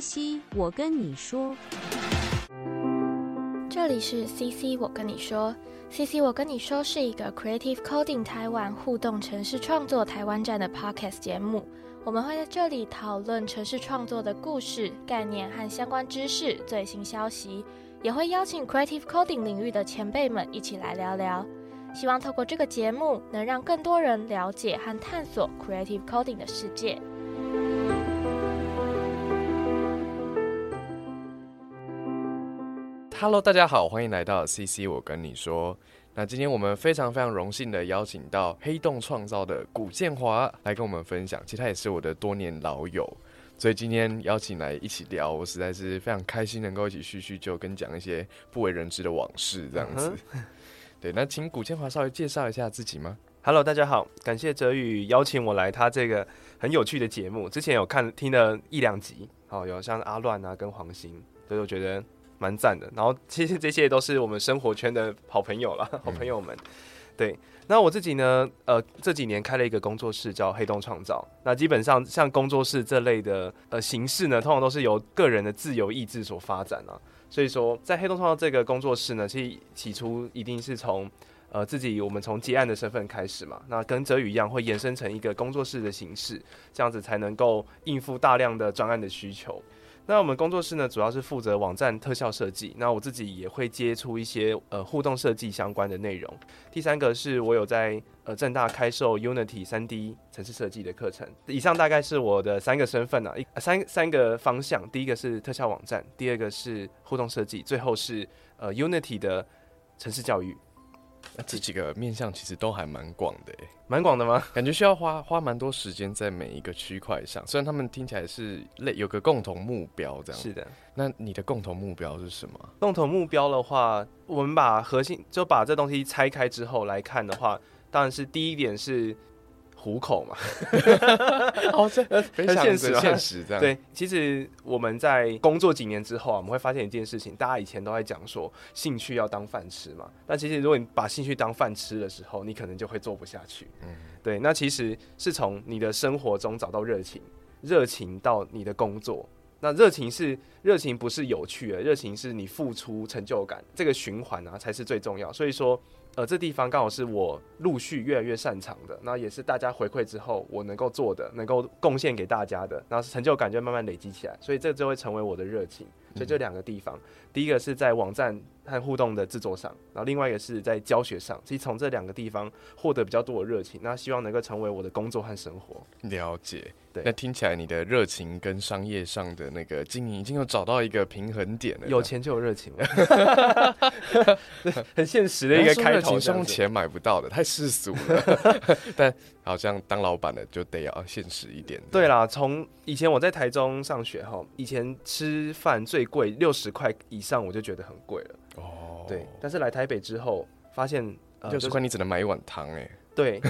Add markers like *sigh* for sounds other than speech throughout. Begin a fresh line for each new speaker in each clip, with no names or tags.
CC，我跟你说，
这里是 CC，我跟你说，CC，我跟你说是一个 Creative Coding 台湾互动城市创作台湾站的 Podcast 节目。我们会在这里讨论城市创作的故事、概念和相关知识、最新消息，也会邀请 Creative Coding 领域的前辈们一起来聊聊。希望透过这个节目，能让更多人了解和探索 Creative Coding 的世界。
Hello，大家好，欢迎来到 CC。我跟你说，那今天我们非常非常荣幸的邀请到黑洞创造的古建华来跟我们分享。其实他也是我的多年老友，所以今天邀请来一起聊，我实在是非常开心能够一起叙叙旧，跟讲一些不为人知的往事这样子。*laughs* 对，那请古建华稍微介绍一下自己吗
？Hello，大家好，感谢哲宇邀请我来他这个很有趣的节目。之前有看听了一两集，哦，有像阿乱啊跟黄鑫，所以我觉得。蛮赞的，然后其实这些都是我们生活圈的好朋友了，好朋友们。对，那我自己呢，呃，这几年开了一个工作室叫黑洞创造。那基本上像工作室这类的呃形式呢，通常都是由个人的自由意志所发展啊。所以说，在黑洞创造这个工作室呢，其实起初一定是从呃自己我们从接案的身份开始嘛。那跟哲宇一样，会延伸成一个工作室的形式，这样子才能够应付大量的专案的需求。那我们工作室呢，主要是负责网站特效设计。那我自己也会接触一些呃互动设计相关的内容。第三个是我有在呃正大开售 Unity 三 D 城市设计的课程。以上大概是我的三个身份啊，一三三个方向。第一个是特效网站，第二个是互动设计，最后是呃 Unity 的城市教育。
那这几个面向其实都还蛮广的，
蛮广的吗？
感觉需要花花蛮多时间在每一个区块上。虽然他们听起来是类有个共同目标这样。
是的。
那你的共同目标是什么？
共同目标的话，我们把核心就把这东西拆开之后来看的话，当然是第一点是。虎口嘛，*laughs*
哦，这很现实，现实这样。
对，其实我们在工作几年之后啊，我们会发现一件事情，大家以前都在讲说兴趣要当饭吃嘛，但其实如果你把兴趣当饭吃的时候，你可能就会做不下去。嗯，对，那其实是从你的生活中找到热情，热情到你的工作，那热情是热情，不是有趣的，热情是你付出成就感，这个循环啊才是最重要。所以说。呃，这地方刚好是我陆续越来越擅长的，那也是大家回馈之后我能够做的，能够贡献给大家的，然后成就感就慢慢累积起来，所以这就会成为我的热情。所以这两个地方，第一个是在网站和互动的制作上，然后另外一个是在教学上，其实从这两个地方获得比较多的热情，那希望能够成为我的工作和生活。
了解。对那听起来你的热情跟商业上的那个经营已经有找到一个平衡点了。
有钱就有热情了，*laughs* 很现实的一个开头。
是用钱买不到的，太世俗了。*laughs* 但好像当老板的就得要现实一点。
对啦，从以前我在台中上学哈，以前吃饭最贵六十块以上我就觉得很贵了。哦，对。但是来台北之后发现
六十块你只能买一碗汤哎。
对，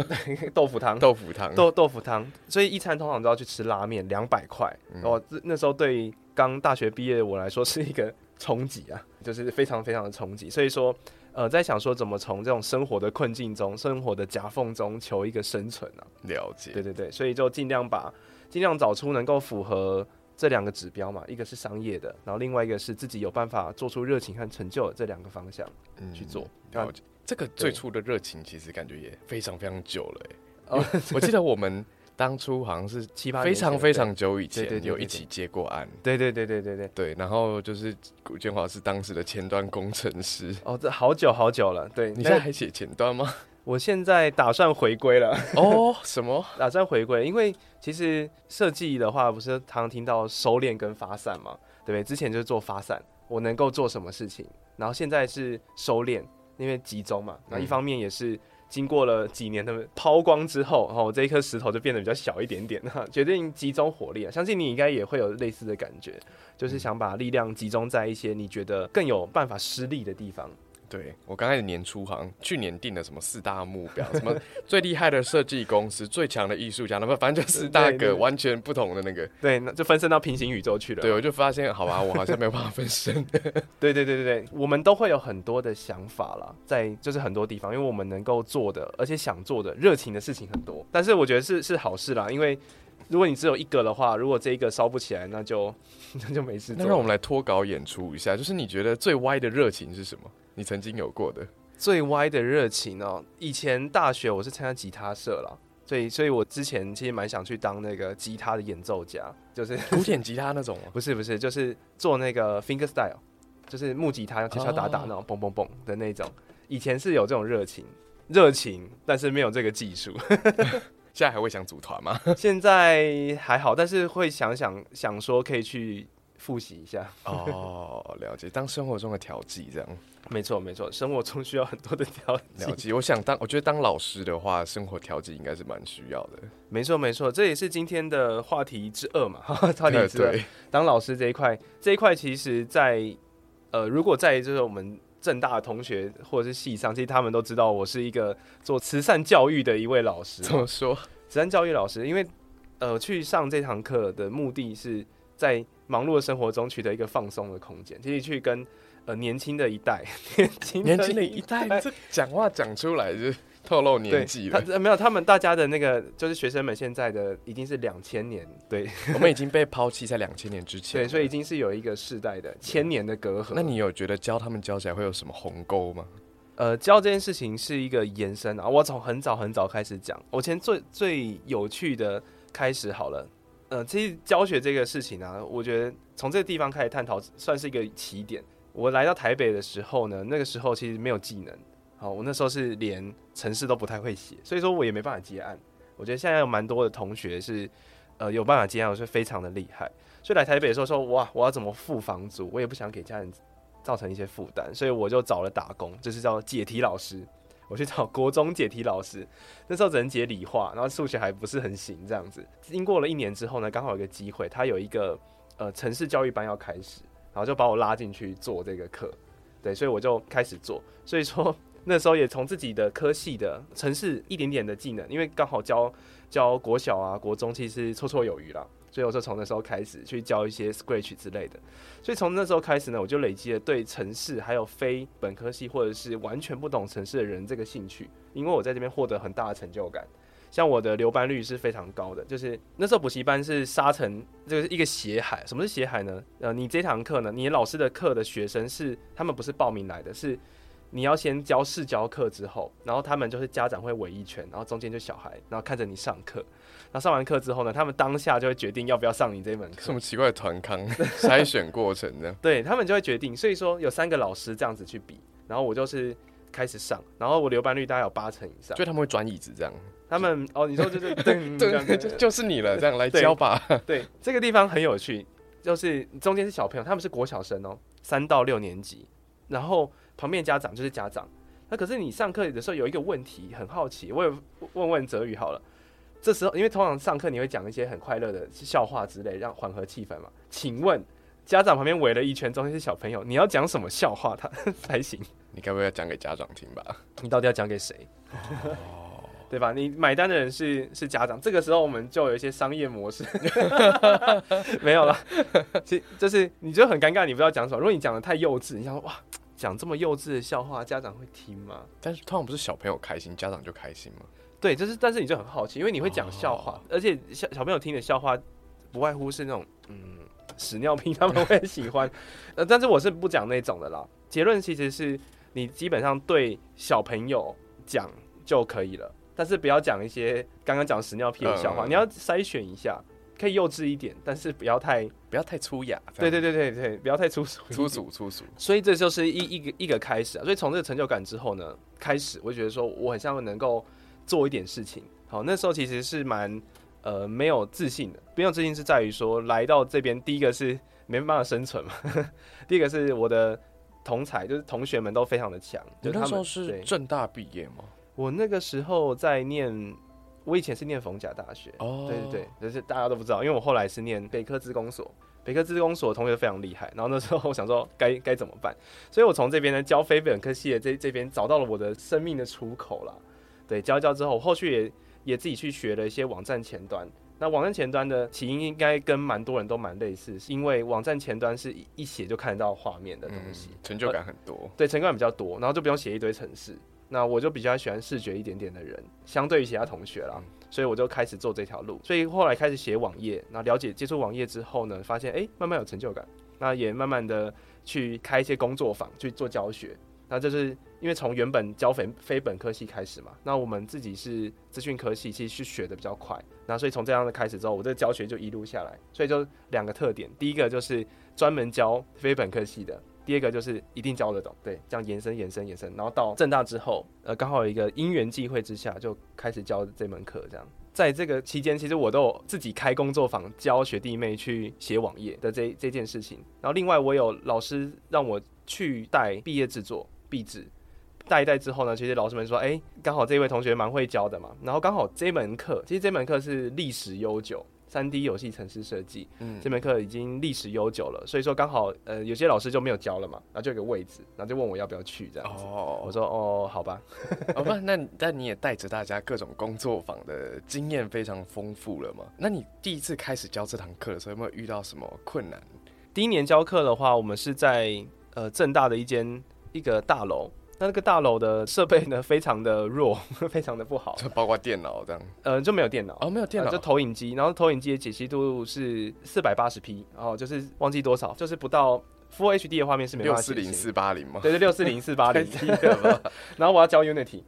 *laughs* 豆腐汤，
豆腐汤，
豆豆腐汤，所以一餐通常都要去吃拉面，两百块。哦，那时候对刚大学毕业的我来说是一个冲击啊，就是非常非常的冲击。所以说，呃，在想说怎么从这种生活的困境中、生活的夹缝中求一个生存啊。
了解，
对对对，所以就尽量把尽量找出能够符合这两个指标嘛，一个是商业的，然后另外一个是自己有办法做出热情和成就的这两个方向去做。
了解。这个最初的热情其实感觉也非常非常久了哎，*laughs* 我记得我们当初好像是
七八
非常非常久以前有一起接过案，
对对对对对对。
对，然后就是古建华是当时的前端工程师。
哦，这好久好久了，对
你现在还写前端吗？
我现在打算回归了。*laughs*
哦，什么？
打算回归？因为其实设计的话不是常常听到收敛跟发散嘛，对不对？之前就是做发散，我能够做什么事情，然后现在是收敛。因为集中嘛，那一方面也是经过了几年的抛光之后，然后这一颗石头就变得比较小一点点，哈，*laughs* 决定集中火力啊！相信你应该也会有类似的感觉，就是想把力量集中在一些你觉得更有办法施力的地方。
对我刚开始年初好像去年定了什么四大目标，什么最厉害的设计公司、最强的艺术家，那么反正就四大个完全不同的那个，
对，那就分身到平行宇宙去了。
对，我就发现，好吧，我好像没有办法分身。*laughs*
对对对对对，我们都会有很多的想法啦，在就是很多地方，因为我们能够做的，而且想做的热情的事情很多。但是我觉得是是好事啦，因为如果你只有一个的话，如果这一个烧不起来，那就 *laughs* 那就没事做。
那让我们来脱稿演出一下，就是你觉得最歪的热情是什么？你曾经有过的？
最歪的热情哦，以前大学我是参加吉他社了，所以所以我之前其实蛮想去当那个吉他的演奏家，就是 *laughs*
古典吉他那种吗？*laughs*
不是不是，就是做那个 finger style，就是木吉他敲敲打打
哦
那种嘣嘣嘣的那种。以前是有这种热情，热情，但是没有这个技术。
现在还会想组团吗？*laughs*
现在还好，但是会想想想说可以去复习一下。
哦，了解，当生活中的调剂这样。
没错没错，生活中需要很多的调剂
了。解，我想当，我觉得当老师的话，生活调剂应该是蛮需要的。
没错没错，这也是今天的话题之二嘛，*laughs* 话题之二。
对，
当老师这一块，这一块其实在，呃，如果在就是我们正大的同学或者是系上，其实他们都知道我是一个做慈善教育的一位老师。
怎么说？
慈善教育老师，因为呃去上这堂课的目的是在忙碌的生活中取得一个放松的空间，其实去跟呃年轻的一代，*laughs* 年轻
年轻的一代，这讲话讲出来就是透露年纪了。
他呃没有他们大家的那个就是学生们现在的已经是两千年，对
我们已经被抛弃在两千年之前，
对，所以已经是有一个世代的千年的隔阂。
那你有觉得教他们教起来会有什么鸿沟吗？
呃，教这件事情是一个延伸啊，我从很早很早开始讲。我前最最有趣的开始好了，呃，其实教学这个事情啊，我觉得从这个地方开始探讨，算是一个起点。我来到台北的时候呢，那个时候其实没有技能，好，我那时候是连城市都不太会写，所以说我也没办法接案。我觉得现在有蛮多的同学是，呃，有办法接案，我是非常的厉害。所以来台北的时候说，哇，我要怎么付房租？我也不想给家人造成一些负担，所以我就找了打工，就是叫解题老师。我去找国中解题老师，那时候只能解理化，然后数学还不是很行这样子。经过了一年之后呢，刚好有个机会，他有一个呃城市教育班要开始，然后就把我拉进去做这个课，对，所以我就开始做。所以说那时候也从自己的科系的城市一点点的技能，因为刚好教教国小啊、国中，其实绰绰有余啦。所以我就从那时候开始去教一些 Scratch 之类的，所以从那时候开始呢，我就累积了对城市还有非本科系或者是完全不懂城市的人这个兴趣，因为我在这边获得很大的成就感。像我的留班率是非常高的，就是那时候补习班是沙尘这个一个血海。什么是血海呢？呃，你这堂课呢，你老师的课的学生是他们不是报名来的，是你要先教试教课之后，然后他们就是家长会围一圈，然后中间就小孩，然后看着你上课。那上完课之后呢，他们当下就会决定要不要上你这门课。
什么奇怪的团康 *laughs* 筛选过程呢？
对他们就会决定，所以说有三个老师这样子去比，然后我就是开始上，然后我留班率大概有八成以上。
就他们会转椅子这样，
他们哦，你说就是 *laughs* 对
对，就就是你了，这样来教吧。*laughs*
对，这个地方很有趣，就是中间是小朋友，他们是国小生哦，三到六年级，然后旁边家长就是家长。那可是你上课的时候有一个问题，很好奇，我也问问泽宇好了。这时候，因为通常上课你会讲一些很快乐的笑话之类，让缓和气氛嘛。请问家长旁边围了一圈，中间是小朋友，你要讲什么笑话他才行？
你该不会要讲给家长听吧？
你到底要讲给谁？对吧？你买单的人是是家长，这个时候我们就有一些商业模式，没有了。其就是你就很尴尬，你不知道讲什么。如果你讲的太幼稚，你想说哇，讲这么幼稚的笑话，家长会听吗？
但是通常不是小朋友开心，家长就开心吗？
对，就是但是你就很好奇，因为你会讲笑话，而且小小朋友听的笑话不外乎是那种嗯屎尿屁，他们会喜欢。*laughs* 呃，但是我是不讲那种的啦。结论其实是你基本上对小朋友讲就可以了。但是不要讲一些刚刚讲屎尿屁的笑话，
嗯
你要筛选一下，可以幼稚一点，但是不要太
不要太粗雅。
对对对对对，不要太粗俗。
粗。俗粗俗。
所以这就是一一个一个开始啊。所以从这个成就感之后呢，开始我就觉得说我很像能够做一点事情。好，那时候其实是蛮呃没有自信的，没有自信是在于说来到这边，第一个是没办法生存嘛，*laughs* 第一个是我的同才就是同学们都非常的强，
你
就他们
那时候是正大毕业吗？
我那个时候在念，我以前是念逢甲大学，
哦
对对对，就是大家都不知道，因为我后来是念北科资工所，北科资工所的同学非常厉害，然后那时候我想说该该怎么办，所以我从这边呢教非本科系的这这边找到了我的生命的出口啦。对，教一教之后，我后续也也自己去学了一些网站前端。那网站前端的起因应该跟蛮多人都蛮类似，是因为网站前端是一一写就看得到画面的东西，
嗯，成就感很多。
对，成就感比较多，然后就不用写一堆程式。那我就比较喜欢视觉一点点的人，相对于其他同学啦，所以我就开始做这条路。所以后来开始写网页，那了解接触网页之后呢，发现哎、慢慢有成就感，那也慢慢的去开一些工作坊去做教学。那这是因为从原本教非非本科系开始嘛，那我们自己是资讯科系，其实是学的比较快。那所以从这样的开始之后，我这个教学就一路下来，所以就两个特点，第一个就是专门教非本科系的。第二个就是一定教得懂，对，这样延伸、延伸、延伸，然后到正大之后，呃，刚好有一个因缘际会之下，就开始教这门课，这样。在这个期间，其实我都有自己开工作坊教学弟妹去写网页的这这件事情。然后另外我有老师让我去带毕业制作、壁纸，带一带之后呢，其实老师们说，哎、刚好这位同学蛮会教的嘛。然后刚好这门课，其实这门课是历史悠久。三 D 游戏城市设计，
嗯
这门课已经历史悠久了，所以说刚好呃有些老师就没有教了嘛，然后就有个位置，然后就问我要不要去这样子。
哦，
我说哦，好吧，
哦不，那你但你也带着大家各种工作坊的经验非常丰富了嘛？那你第一次开始教这堂课的时候，有没有遇到什么困难？
第一年教课的话，我们是在呃正大的一间一个大楼，那那个大楼的设备呢非常的弱，*laughs* 非常的不好，
就包括电脑这样？
呃就没有电脑。
哦，没有电脑，
呃就投影机，然后投影机的解析度是四百八十 P，然后就是忘记多少，就是不到 Full HD 的画面是没办法解析
六四零四八零吗？
对对，六四零四八
太
零？*laughs* *laughs* 然后我要教 Unity，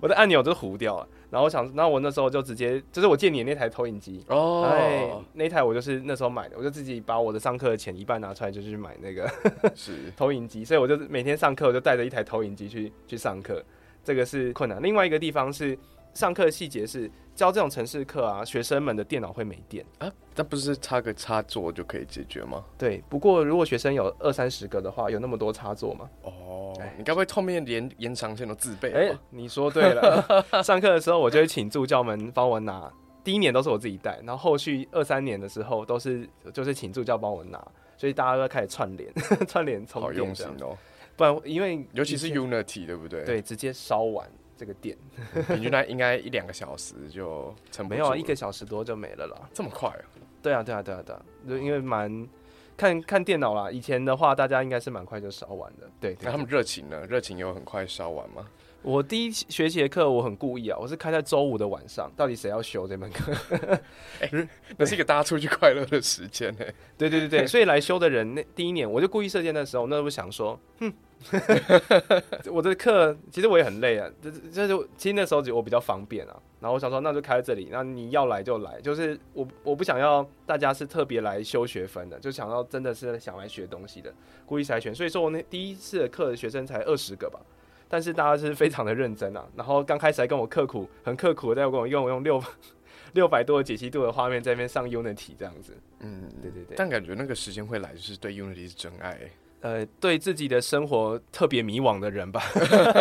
我的按钮都糊掉了。然后我想，然后我那时候就直接，就是我借你的那台投影机，哎
哦，，
那台我就是那时候买的，我就自己把我的上课的钱一半拿出来，就去买那个
是。*laughs*
投影机，所以我就每天上课我就带着一台投影机去去上课，这个是困难。另外一个地方是上课细节是教这种城市课啊，学生们的电脑会没电。
啊，那不是插个插座就可以解决吗？
对，不过如果学生有二三十个的话，有那么多插座吗？
哦
哎，
你该不会后面连延长线都自备
哎？你说对了。*laughs* 上课的时候，我就会请助教们帮我拿。第一年都是我自己带，然后后续二三年的时候都是就是请助教帮我拿，所以大家都开始串联，*laughs* 串联充
好。用心哦，
不然因为
尤其是 Unity 对不对？，
对直接烧完这个点，*laughs*
平均来应该一两个小时就撑不
没有啊，一个小时多就没了啦。
这么快啊？
对啊，对啊，对啊，对啊，就因为蛮看看电脑啦。以前的话，大家应该是蛮快就烧完的。对，对
那他们热情呢？热情有很快烧完吗？
我第一学期的课我很故意啊，我是开在周五的晚上，到底谁要修这门课？*laughs*
那是一个大家出去快乐的时间 *laughs* 呢。
对对对对，所以来修的人那第一年我就故意设计那时候，那时候想说，哼，*laughs* 我的课其实我也很累啊，这这就其实那时候我比较方便啊，然后我想说那就开在这里，那你要来就来，就是我我不想要大家是特别来修学分的，就想要真的是想来学东西的，故意筛选，所以说我那第一次的课的学生才二十个吧。但是大家是非常的认真啊，*laughs* 然后刚开始还跟我刻苦，很刻苦的在跟我用用六 *laughs* 六百多的解析度的画面在那边上 Unity 这样子，
嗯，
对对对。
但感觉那个时间会来，就是对 Unity 是真爱欸。
呃，对自己的生活特别迷惘的人吧。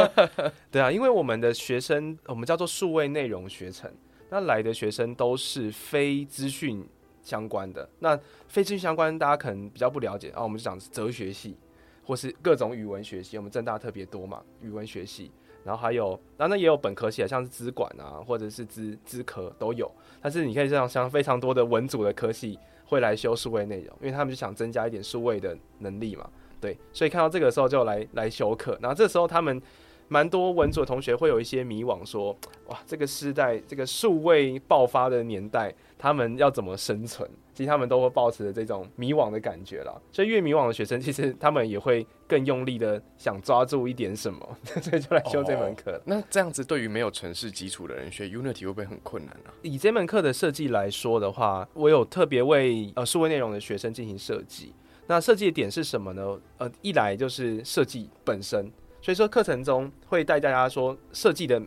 *laughs* 对啊，因为我们的学生，我们叫做数位内容学程，那来的学生都是非资讯相关的。那非资讯相关，大家可能比较不了解啊，我们就讲哲学系，或是各种语文学系。我们正大特别多嘛，语文学系，然后还有，然后那也有本科系啊，像是资管啊，或者是资资科都有。但是你可以这样像非常多的文组的科系会来修数位内容，因为他们就想增加一点数位的能力嘛。对，所以看到这个时候就来来修课，然后这时候他们蛮多文组的同学会有一些迷惘，说哇，这个时代这个数位爆发的年代，他们要怎么生存？其实他们都会抱持着这种迷惘的感觉啦。所以越迷惘的学生，其实他们也会更用力的想抓住一点什么，所以就来修这门课。
那这样子，对于没有城市基础的人学 Unity 会不会很困难啊？
以这门课的设计来说的话，我有特别为呃数位内容的学生进行设计。那设计的点是什么呢？呃，一来就是设计本身，所以说课程中会带大家说设计的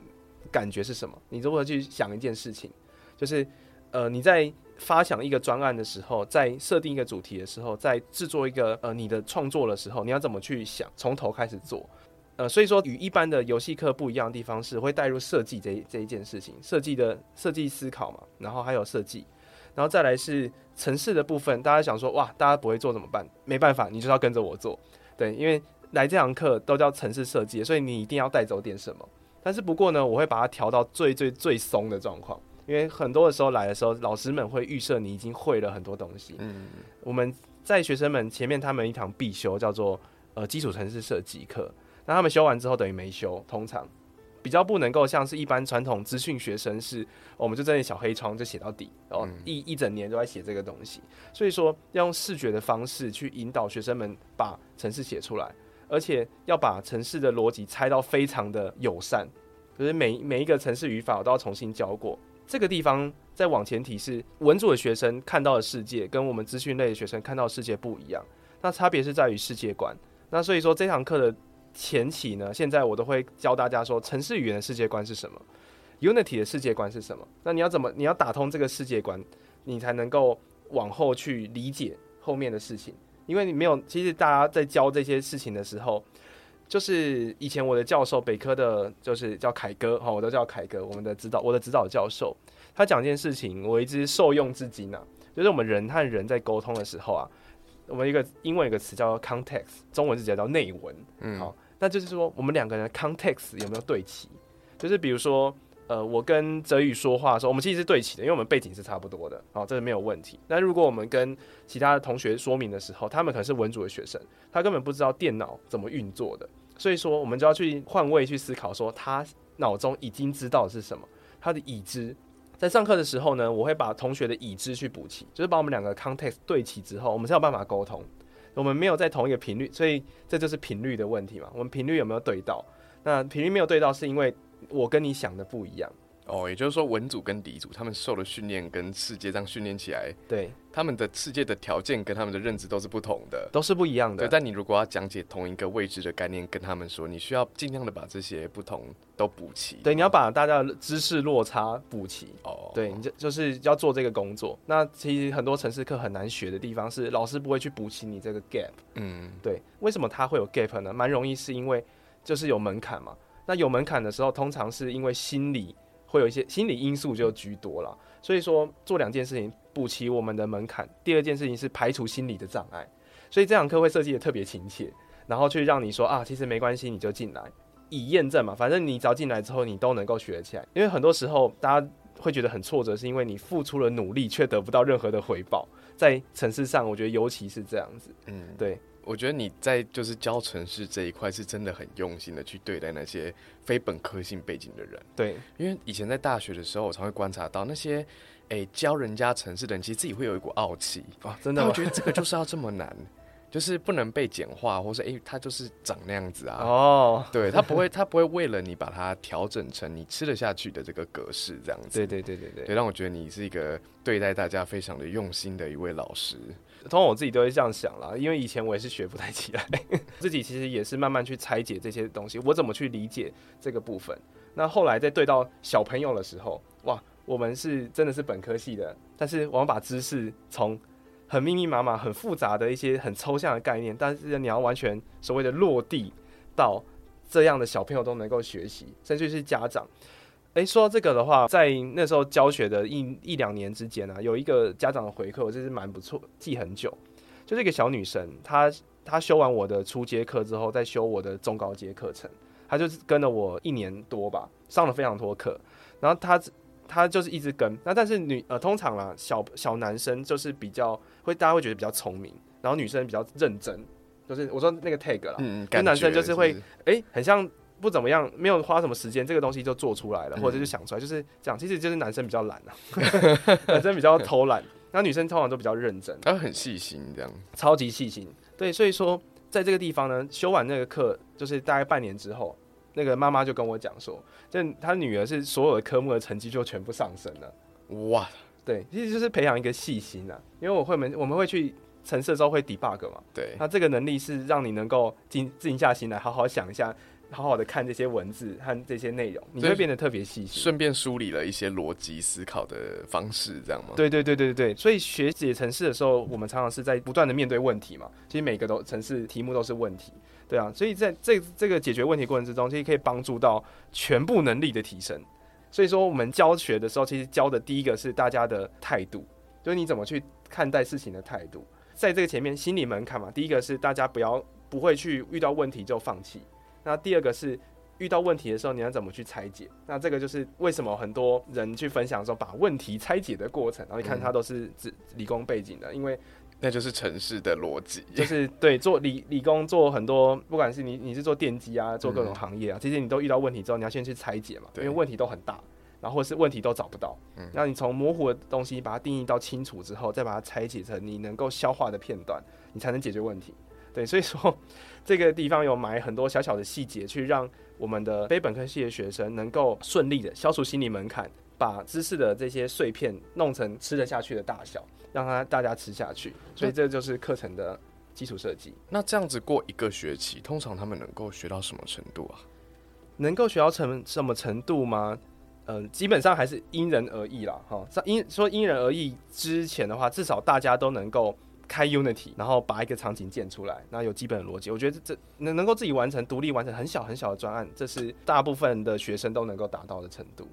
感觉是什么，你如何去想一件事情，就是呃你在发想一个专案的时候，在设定一个主题的时候，在制作一个呃你的创作的时候，你要怎么去想，从头开始做。呃，所以说与一般的游戏课不一样的地方是会带入设计这这一件事情，设计的设计思考嘛，然后还有设计，然后再来是城市的部分，大家想说哇，大家不会做怎么办？没办法，你就要跟着我做，对，因为来这堂课都叫城市设计，所以你一定要带走点什么。但是不过呢，我会把它调到最最最松的状况，因为很多的时候来的时候，老师们会预设你已经会了很多东西，
嗯，
我们在学生们前面，他们一堂必修叫做呃基础城市设计课。那他们修完之后等于没修，通常比较不能够像是一般传统资讯学生是，我们就在那小黑窗就写到底，然后
嗯
一一整年都在写这个东西。所以说要用视觉的方式去引导学生们把城市写出来，而且要把城市的逻辑拆到非常的友善，就是每每一个城市语法我都要重新教过。这个地方再往前提是文组的学生看到的世界跟我们资讯类的学生看到的世界不一样，那差别是在于世界观。那所以说这堂课的前期呢，现在我都会教大家说，城市语言的世界观是什么，Unity 的世界观是什么。那你要怎么，你要打通这个世界观，你才能够往后去理解后面的事情。因为你没有，其实大家在教这些事情的时候，就是以前我的教授北科的，就是叫凯哥哈，我都叫凯哥，我们的指导，我的指导教授，他讲一件事情，我一直受用至今啊，就是我们人和人在沟通的时候啊，我们一个英文有个词叫 context，中文是叫内文，
嗯，
好那就是说我们两个人的 context 有没有对齐？就是比如说，呃，我跟泽宇说话的时候，我们其实是对齐的，因为我们背景是差不多的，好，这个没有问题。那如果我们跟其他的同学说明的时候，他们可能是文组的学生，他根本不知道电脑怎么运作的，所以说我们就要去换位去思考，说他脑中已经知道的是什么，他的已知。在上课的时候呢，我会把同学的已知去补齐，就是把我们两个 context 对齐之后，我们才有办法沟通。我们没有在同一个频率，所以这就是频率的问题嘛。我们频率有没有对到？那频率没有对到，是因为我跟你想的不一样。
哦，也就是说文组跟理组他们受的训练跟世界上训练起来，
对，
他们的世界的条件跟他们的认知都是不同的。
都是不一样的对，
但你如果要讲解同一个位置的概念，跟他们说，你需要尽量的把这些不同都补齐。
对，你要把大家的知识落差补齐。
哦，
对，你就就是要做这个工作。那其实很多城市课很难学的地方是老师不会去补齐你这个 gap。
嗯，
对，为什么它会有 gap 呢？蛮容易是因为就是有门槛嘛。那有门槛的时候，通常是因为心理会有一些心理因素就居多了。所以说做两件事情，补齐我们的门槛。第二件事情是排除心理的障碍。所以这堂课会设计的特别亲切，然后去让你说啊，其实没关系，你就进来，以验证嘛。反正你只要进来之后，你都能够学得起来。因为很多时候大家会觉得很挫折，是因为你付出了努力却得不到任何的回报。在城市上，我觉得尤其是这样子。
嗯，
对，
我觉得你在就是教城市这一块是真的很用心的去对待那些非本科性背景的人，
对，
因为以前在大学的时候，我常会观察到那些诶、教人家城市的人，其实自己会有一股傲气，
啊，真的吗
他会？觉得这个就是要这么难，*laughs* 就是不能被简化，或是诶、他就是长那样子啊。
哦，
对他不会，他不会为了你把它调整成你吃得下去的这个格式，这样子。
对对对对对，
对，让我觉得你是一个对待大家非常的用心的一位老师。
通常我自己都会这样想啦，因为以前我也是学不太起来，*laughs* 自己其实也是慢慢去拆解这些东西，我怎么去理解这个部分。那后来在对到小朋友的时候，哇，我们是真的是本科系的，但是我们把知识从很密密麻麻、很复杂的一些很抽象的概念，但是你要完全所谓的落地到这样的小朋友都能够学习，甚至是家长。诶，说到这个的话，在那时候教学的一一两年之间啊，有一个家长的回馈，我真是蛮不错，记很久。就是一个小女生，她她修完我的初阶课之后，再修我的中高阶课程，她就是跟了我一年多吧，上了非常多课。然后她她就是一直跟，那但是女呃，通常啦，小小男生就是比较会大家会觉得比较聪明，然后女生比较认真，就是我说那个 tag 啦，
嗯，
跟男生就是会
是
诶，很像不怎么样，没有花什么时间，这个东西就做出来了，
嗯
或者就想出来，就是这样。其实就是男生比较懒啊，*laughs* 男生比较偷懒，那女生通常都比较认真，
她很细心这样。
超级细心。对，所以说在这个地方呢，修完那个课，就是大概半年之后，那个妈妈就跟我讲说，就她女儿是所有的科目的成绩就全部上升了。
哇，
对，其实就是培养一个细心啊，因为我会们我们会去城市的时候会 debug 嘛，
对，
那这个能力是让你能够静静下心来，好好想一下，好好的看这些文字和这些内容，你会变得特别细心。
顺便梳理了一些逻辑思考的方式，这样吗？，
对对对对对，所以学解城市的时候，我们常常是在不断的面对问题嘛。其实每个都城市题目都是问题，对啊，所以在这这个解决问题过程之中，其实可以帮助到全部能力的提升。所以说，我们教学的时候，其实教的第一个是大家的态度，就是你怎么去看待事情的态度。在这个前面，心理门槛嘛，第一个是大家不要不会去遇到问题就放弃。那第二个是遇到问题的时候，你要怎么去拆解？那这个就是为什么很多人去分享说把问题拆解的过程，然后你看他都是理理工背景的，因为
那就是城市的逻辑，*laughs*
就是对做理理工做很多，不管是你你是做电机啊，做各种行业啊，这些你都遇到问题之后，你要先去拆解嘛，因为问题都很大，然后或是问题都找不到，嗯，那你从模糊的东西把它定义到清楚之后，再把它拆解成你能够消化的片段，你才能解决问题。对，所以说这个地方有埋很多小小的细节，去让我们的非本科系的学生能够顺利的消除心理门槛，把知识的这些碎片弄成吃得下去的大小。让他大家吃下去，所以这就是课程的基础设计。
那这样子过一个学期，通常他们能够学到什么程度啊？
能够学到成什么程度吗？嗯，基本上还是因人而异啦。哈，因说因人而异之前的话，至少大家都能够开 Unity，然后把一个场景建出来，那有基本的逻辑。我觉得这能能够自己完成、独立完成很小很小的专案，这是大部分的学生都能够达到的程度。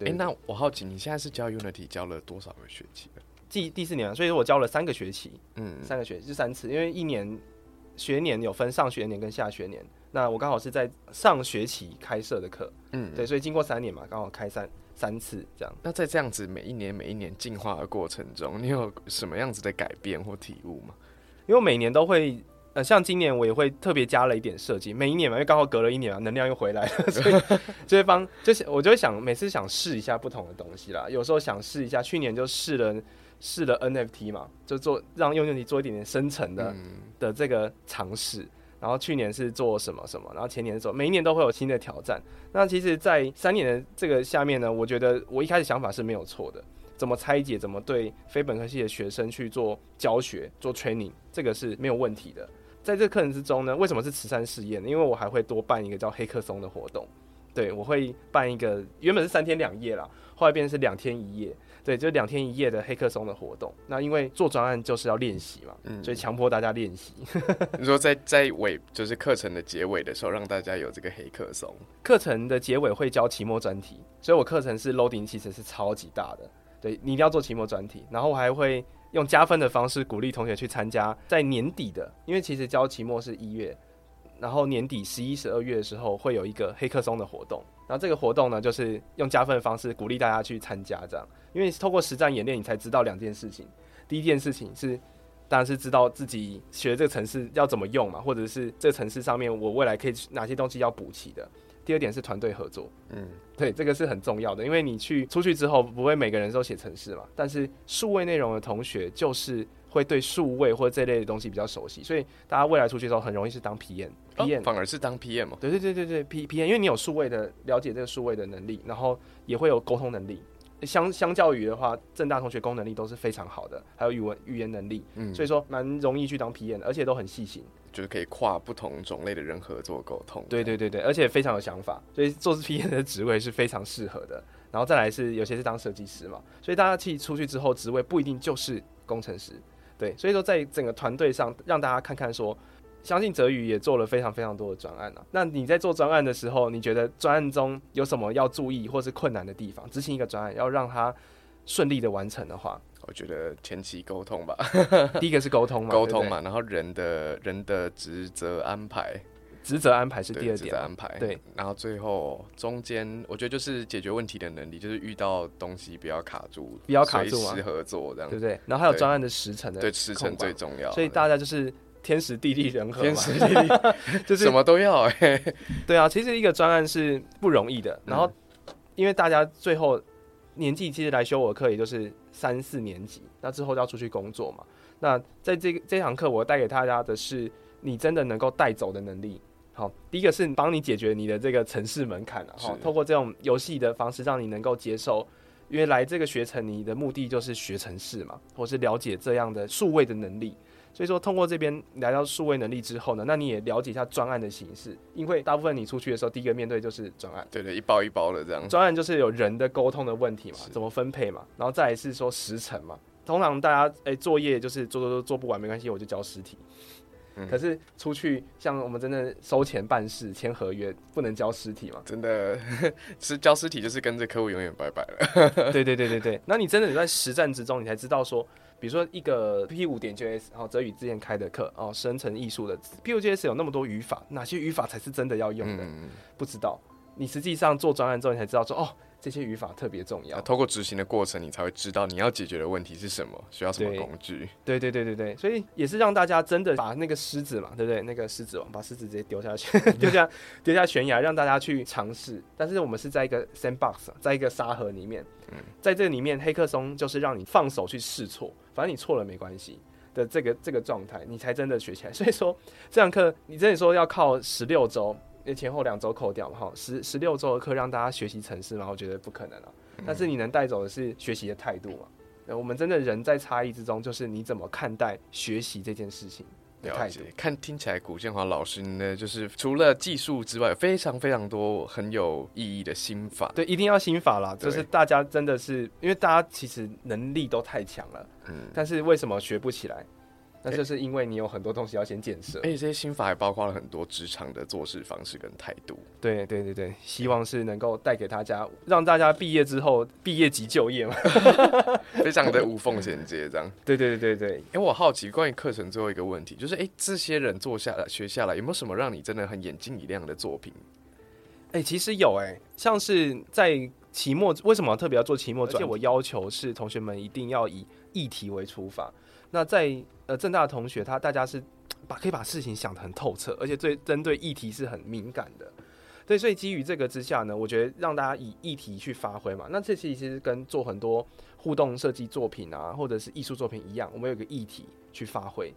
哎，那我好奇，你现在是教 Unity 教了多少个学期了？
第第四年，所以说我教了三个学期，嗯，三个学期是三次，因为一年学年有分上学年跟下学年，那我刚好是在上学期开设的课，嗯，对，所以经过三年嘛，刚好开三三次这样。
那在这样子每一年每一年进化的过程中，你有什么样子的改变或体悟吗？
因为每年都会，呃，像今年我也会特别加了一点设计，每一年嘛，因为刚好隔了一年嘛，能量又回来了，*laughs* 所以就会帮，就是我就会想每次想试一下不同的东西啦，有时候想试一下，去年就试了。试了 NFT 嘛，就做让用 Unity 做一点点深层的的这个尝试。然后去年是做什么什么，然后前年做，每一年都会有新的挑战。那其实，在三年的这个下面呢，我觉得我一开始想法是没有错的。怎么拆解，怎么对非本科系的学生去做教学、做 training，这个是没有问题的。在这课程之中呢，为什么是慈善事业呢？因为我还会多办一个叫黑客松的活动。对，我会办一个，原本是三天两夜啦，后来变成是两天一夜。对，就两天一夜的黑客松的活动。那因为做专案就是要练习嘛，嗯所以强迫大家练习。*laughs*
你说在在尾，就是课程的结尾的时候，让大家有这个黑客松。
课程的结尾会教期末专题，所以我课程是 loading 其实是超级大的。对你一定要做期末专题，然后我还会用加分的方式鼓励同学去参加在年底的，因为其实教期末是一月。然后年底十一、十二月的时候会有一个黑客松的活动，然后这个活动呢，就是用加分的方式鼓励大家去参加，这样，因为透过实战演练，你才知道两件事情。第一件事情是，当然是知道自己学这个城市要怎么用嘛，或者是这个城市上面我未来可以哪些东西要补齐的。第二点是团队合作，嗯，对，这个是很重要的，因为你去出去之后，不会每个人都写城市嘛，但是数位内容的同学就是。会对数位或者这类的东西比较熟悉，所以大家未来出去的时候很容易是当 PM，PM
反而是当 PM
对对对对对，P PM，因为你有数位的了解这个数位的能力，然后也会有沟通能力。相相较于的话，正大同学功能力都是非常好的，还有语文语言能力，嗯，所以说蛮容易去当 PM 的，而且都很细心，
就是可以跨不同种类的人合作沟通。
对对对对，而且非常有想法，所以做 PM 的职位是非常适合的。然后再来是有些是当设计师嘛，所以大家去出去之后，职位不一定就是工程师。对，所以说在整个团队上，让大家看看说，相信泽宇也做了非常非常多的专案啊。那你在做专案的时候，你觉得专案中有什么要注意或是困难的地方？执行一个专案要让它顺利的完成的话，
我觉得前期沟通吧。
第一个是沟通嘛，*laughs*
沟通嘛，然后人的人的职责安排。
职责安排是第二点，
安排。
对，
然后最后中间，我觉得就是解决问题的能力，就是遇到东西不要卡住，
不要卡住
嘛，合作这样，
对不对？然后还有专案的时程的，
对，时程最重要，
所以大家就是天时地利人和，
天时地利。*laughs* 就是什么都要哎，*laughs*
对啊，其实一个专案是不容易的。然后因为大家最后年纪其实来修我的课，也就是三四年级，那之后就要出去工作嘛。那在这个这堂课，我带给大家的是你真的能够带走的能力。好，第一个是帮你解决你的这个城市门槛了，哈，透过这种游戏的方式，让你能够接受，因为来这个学城，你的目的就是学城市嘛，或是了解这样的数位的能力。所以说，通过这边来到数位能力之后呢，那你也了解一下专案的形式，因为大部分你出去的时候，第一个面对就是专案，
对对，一包一包的这样。
专案就是有人的沟通的问题嘛，怎么分配嘛，然后再是说时程嘛，通常大家诶作业就是做做做做不完没关系，我就交实体。可是出去像我们真的收钱办事签合约，不能交尸体嘛？
真的 *laughs* 是交尸体就是跟这客户永远拜拜了。*laughs*
对对对对对，那你真的在实战之中，你才知道说，比如说一个 P 五点 JS，然后泽宇之前开的课哦，生成艺术的 P 五 JS 有那么多语法，哪些语法才是真的要用的？不知道。你实际上做专案之后，你才知道说哦，这些语法特别重要
要。透过执行的过程，你才会知道你要解决的问题是什么，需要什么工具。
对对对对对，所以也是让大家真的把那个狮子嘛，对不对？那个狮子王把狮子直接丢下去，*laughs* 丢下丢下悬崖，让大家去尝试。但是我们是在一个 sandbox，在一个沙盒里面，在这里面，黑客松就是让你放手去试错，反正你错了没关系的这个这个状态，你才真的学起来。所以说这堂课你真的说要靠十六周，前后两周扣掉嘛，哈，十十六周的课让大家学习城市嘛，我觉得不可能啊。但是你能带走的是学习的态度嘛。呃我们真的人在差异之中，就是你怎么看待学习这件事情的
了解
态度。，
看听起来古建华老师呢，就是除了技术之外，非常非常多很有意义的心法。
对，一定要心法啦，就是大家真的是，因为大家其实能力都太强了，
嗯，
但是为什么学不起来？那就是因为你有很多东西要先建设。
而且这些心法也包括了很多职场的做事方式跟态度。
对对对对，希望是能够带给大家，让大家毕业之后毕业即就业嘛。*laughs*
非常的无缝衔接，这样。
对对对对对，
哎、我好奇关于课程最后一个问题，就是哎、诶这些人做下来学下来，有没有什么让你真的很眼睛一亮的作品？
哎、其实有哎、像是在期末，为什么特别要做期末转？而且我要求是同学们一定要以议题为出发。那在呃正大的同学，他大家是把可以把事情想得很透彻，而且对针对议题是很敏感的。对，所以基于这个之下呢，我觉得让大家以议题去发挥嘛，那这其实跟做很多互动设计作品啊，或者是艺术作品一样，我们有个议题去发挥。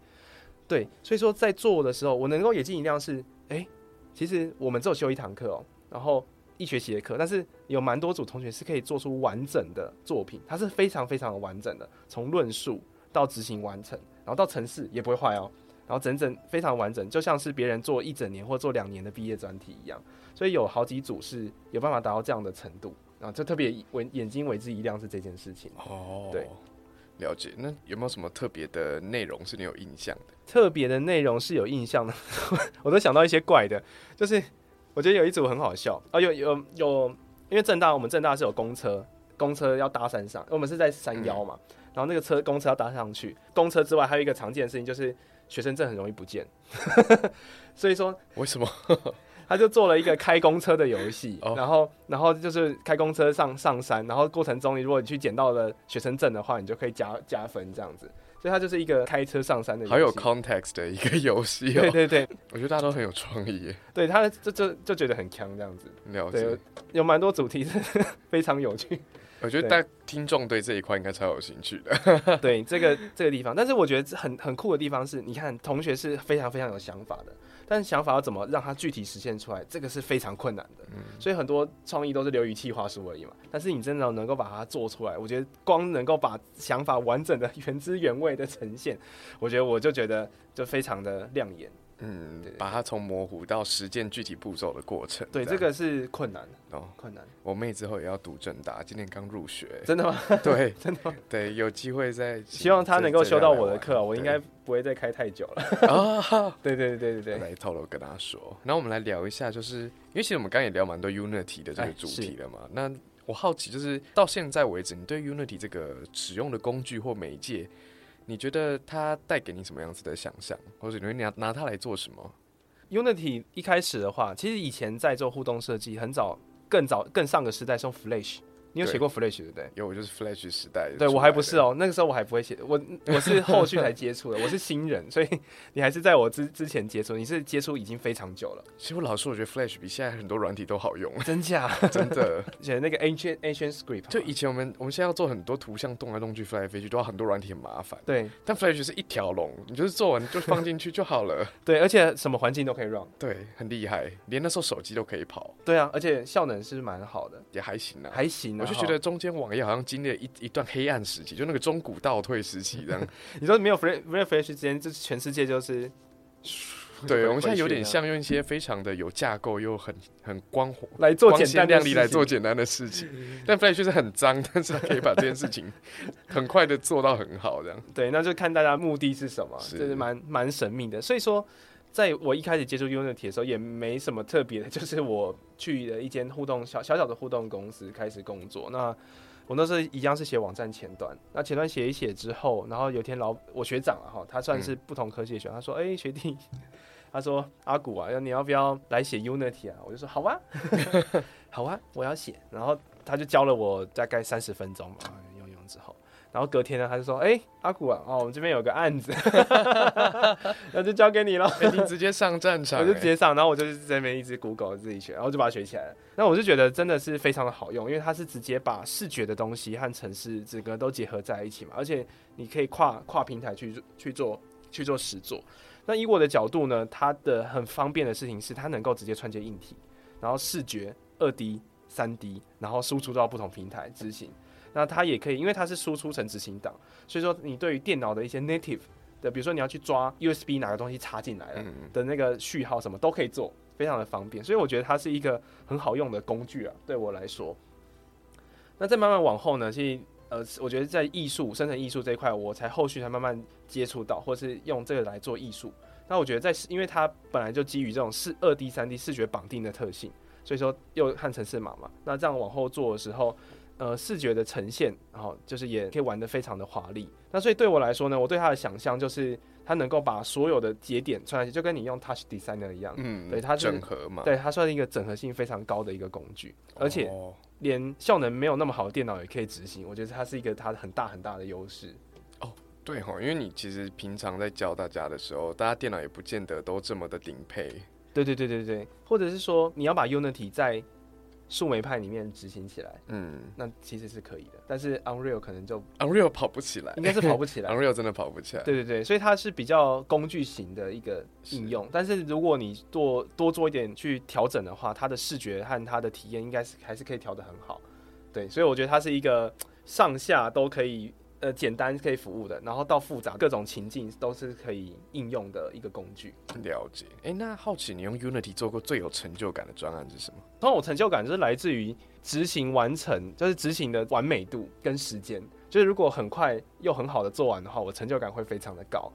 对，所以说在做的时候，我能够眼睛一亮是，哎、其实我们只有修一堂课哦，然后一学期的课，但是有蛮多组同学是可以做出完整的作品，它是非常非常的完整的，从论述到执行完成，然后到城市也不会坏哦，然后整整非常完整，就像是别人做一整年或做两年的毕业专题一样，所以有好几组是有办法达到这样的程度，啊，就特别为眼睛为之一亮是这件事情。
哦
对，
了解。那有没有什么特别的内容是你有印象的？
特别的内容是有印象的，*laughs* 我都想到一些怪的，就是我觉得有一组很好笑啊，有有有，因为正大我们正大是有公车，公车要搭山上，我们是在山腰嘛，然后那个车公车要搭上去，公车之外还有一个常见的事情就是学生证很容易不见，*laughs* 所以说
为什么？*laughs*
他就做了一个开公车的游戏，
哦
然后然后就是开公车上上山，然后过程中你如果你去捡到了学生证的话，你就可以加加分这样子，所以它就是一个开车上山的游戏，
好有 context 的一个游戏哦。
对对对
我觉得大家都很有创意。
对，他就就就觉得很强这样子，
了
对
解。，
有蛮多主题是 *laughs* 非常有趣，
我觉得
对
大听众对这一块应该超有兴趣的。*laughs*
对这个这个地方，但是我觉得很很酷的地方是，你看同学是非常非常有想法的，但是想法要怎么让它具体实现出来，这个是非常困难的。所以很多创意都是流于计划书而已嘛。但是你真的能够把它做出来，我觉得光能够把想法完整的 *laughs* 原汁原味的呈现，我觉得我就觉得就非常的亮眼。
嗯，把它从模糊到实践具体步骤的过程。
对，这个是困难，
哦，
困难，
我妹之后也要读正大，今年刚入学。
真的吗？
对 *laughs*
真的吗？
对，有机会再
希望她能够修到我的课，我应该不会再开太久了。
啊。*laughs*
对对对对对。
来透露跟她说，那我们来聊一下，就是因为其实我们刚刚也聊蛮多 Unity 的这个主题了嘛。那我好奇，就是到现在为止，你对 Unity 这个使用的工具或媒介，你觉得它带给你什么样子的想象，或者你会拿拿它来做什么
？Unity 一开始的话，其实以前在做互动设计，很早、更早、更上个时代是用 Flash。你有写过 Flash 对不对？
有，我就是 Flash 时代的，
对我还不是。哦，那个时候我还不会写，我我是后续才接触的，我是新人，所以你还是在我之之前接触，你是接触已经非常久了，
其实我老实说，我觉得 Flash 比现在很多软体都好用，
真假？*laughs*
真的。*laughs*
写那个 Ancient Ancient Script，
就以前我们我们现在要做很多图像动来动去、飞来飞去，都要很多软体很麻烦。
对
但 Flash 是一条龙，你就是做完就放进去就好了。*laughs*
对，而且什么环境都可以 run，
对，很厉害，连那时候手机都可以跑，
对啊，而且效能是蛮好的，
也还行啊。
还行啊。
我就觉得中间网页好像经历了一一段黑暗时期，就那个中古倒退时期这样。*laughs*
你说没有 Flash Flash 之间，这全世界就是。
对，我们现在有点像用一些非常的有架构又很很光滑、
来做简单
亮丽来做简单的事情。*laughs* 但 Flash 是很脏，但是它可以把这件事情很快的做到很好，这样。
对，那就看大家目的是什么，
是
这是蛮蛮神秘的。所以说，在我一开始接触 Unity 的时候，也没什么特别的，*laughs* 就是我去了一间互动小小小的互动公司开始工作。那我那时候一样是写网站前端，那前端写一写之后，然后有一天老我学长啊哈，他算是不同科系的学长，他说：“哎、学弟。”他说：“阿古啊，你要不要来写 Unity 啊？”我就说：“好啊，*laughs* 好啊，我要写。”然后他就教了我大概三十分钟吧，用用之后。然后隔天呢，他就说：“哎、阿古啊，哦，我们这边有个案子，*laughs* *laughs* 那就交给你了。
哎你直接上战场、*laughs*
我就
哎
直接上，然后我就是在那边一直 Google 自己学，然后就把它学起来了。那我就觉得真的是非常的好用，因为它是直接把视觉的东西和城市整个都结合在一起嘛，而且你可以跨跨平台去去做去做实做。那以我的角度呢，它的很方便的事情是它能够直接串接硬体，然后视觉二 D、三 D，然后输出到不同平台执行。那它也可以，因为它是输出成执行档，所以说你对于电脑的一些 native 的，比如说你要去抓 USB 哪个东西插进来了，
嗯，
的那个序号什么都可以做，非常的方便，所以我觉得它是一个很好用的工具啊，对我来说。那再慢慢往后呢，其实呃，我觉得在艺术、生成艺术这一块，我才后续才慢慢接触到，或是用这个来做艺术。那我觉得在，因为它本来就基于这种视二 D、三 D 视觉绑定的特性，所以说又看城市码嘛，那这样往后做的时候，呃，视觉的呈现，然后就是也可以玩得非常的华丽。那所以对我来说呢，我对它的想象就是它能够把所有的节点串在一起，就跟你用 Touch Designer 一样。
嗯，
对它是
整合嘛，
对，它算是一个整合性非常高的一个工具，而且
哦
连效能没有那么好的电脑也可以执行。我觉得它是一个它很大很大的优势。
对吼，因为你其实平常在教大家的时候，大家电脑也不见得都这么的顶配。
对对对对对，或者是说你要把 Unity 在数媒派里面执行起来，
嗯
那其实是可以的。但是 Unreal 可能就
，Unreal 跑不起来，
应该是跑不起来。*laughs*
Unreal 真的跑不起来。
对对对，所以它是比较工具型的一个应用，但是如果你做多做一点去调整的话，它的视觉和它的体验应该是还是可以调得很好。对，所以我觉得它是一个上下都可以呃简单可以服务的，然后到复杂各种情境都是可以应用的一个工具。
了解。哎、那好奇你用 Unity 做过最有成就感的专案是什么？
通常我成就感就是来自于执行完成，就是执行的完美度跟时间。就是如果很快又很好的做完的话，我成就感会非常的高。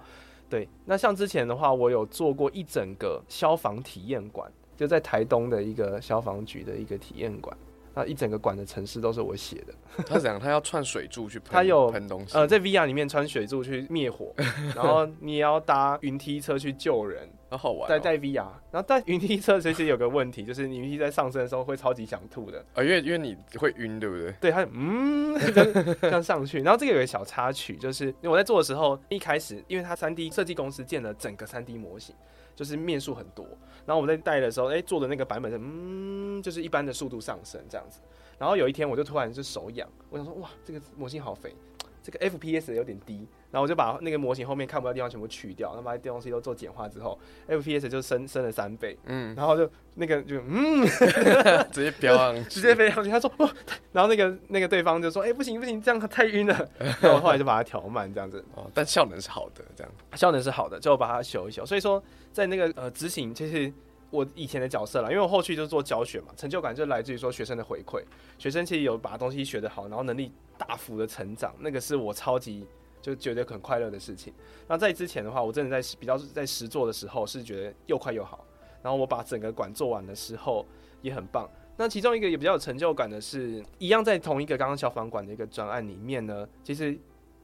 对，那像之前的话，我有做过一整个消防体验馆，就在台东的一个消防局的一个体验馆。那一整个馆的城市都是我写的。*laughs*
他讲他要串水柱去喷，
他有
喷东西。
呃，在 VR 里面穿水柱去灭火，*laughs* 然后你也要搭云梯车去救人，*laughs*
好好玩、哦。
在在 VR。然后但云梯车其实有个问题，就是你云梯在上升的时候会超级想吐的。
呃，因为因为你会晕，对不对？
对，他嗯这样这样上去，然后这个有个小插曲，就是因为我在做的时候，一开始因为他三 D 设计公司建了整个三 D 模型，就是面数很多，然后我在带的时候，哎、做的那个版本是嗯，就是一般的速度上升这样子，然后有一天我就突然就手痒，我想说哇，这个模型好肥，这个 FPS 有点低，然后我就把那个模型后面看不到地方全部去掉，然后把这东西都做简化之后，FPS 就升升了三倍，
嗯，
然后就那个就嗯。*laughs*
直接飙上去，*laughs*
直接飞上去。他说，哦，然后那个那个对方就说，哎、不行不行，这样太晕了。然后后来就把它调慢，这样子
哦，但效能是好的，这样。
效能是好的，就把它修一修。所以说，在那个呃执行，其实我以前的角色啦，因为我后续就是做教学嘛，成就感就来自于说学生的回馈，学生其实有把东西学得好，然后能力大幅的成长，那个是我超级。就觉得很快乐的事情。那在之前的话，我真的在比较在实做的时候是觉得又快又好。然后我把整个馆做完的时候也很棒。那其中一个也比较有成就感的是，一样在同一个刚刚消防馆的一个专案里面呢，其实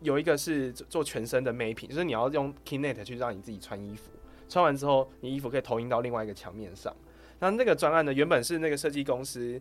有一个是做全身的 m a p i n g 就是你要用 Kinet 去让你自己穿衣服，穿完之后你衣服可以投影到另外一个墙面上。那那个专案呢，原本是那个设计公司。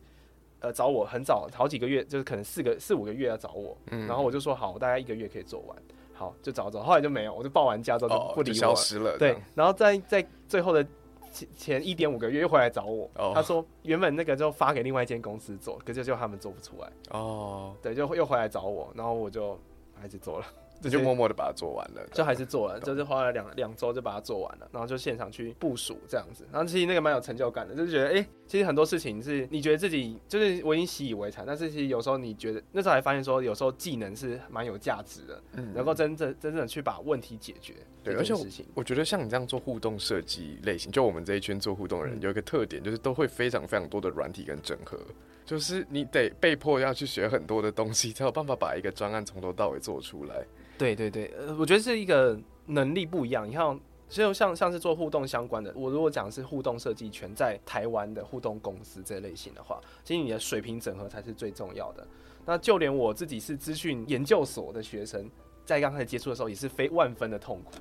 呃，找我很早，好几个月，就是可能四个四五个月要找我，
嗯。
然后我就说好，我大概一个月可以做完，好就找找，后来就没有，我就报完价之后
哦
就不理
消失了。
对，然后在在最后的前前一点五个月又回来找我，
哦。
他说原本那个就发给另外一间公司做，可是就他们做不出来，
哦，
对，就又回来找我，然后我就还是做了，
你就默默的把它做完了。
就还是做了，就是花了两两周就把它做完了，然后就现场去部署这样子，然后其实那个蛮有成就感的，就是觉得哎、诶其实很多事情是你觉得自己就是我已经习以为常，但是其实有时候你觉得那时候还发现说，有时候技能是蛮有价值的，
嗯
能够真正真正的去把问题解决
对
这件事情。
我觉得像你这样做互动设计类型，就我们这一圈做互动的人，
嗯
有一个特点，就是都会非常非常多的软体跟整合，就是你得被迫要去学很多的东西，才有办法把一个专案从头到尾做出来。
对对对，呃，我觉得是一个能力不一样。你看，就像像是做互动相关的，我如果讲是互动设计全在台湾的互动公司这类型的话，其实你的水平整合才是最重要的。那就连我自己是资讯研究所的学生，在刚开始接触的时候也是非万分的痛苦，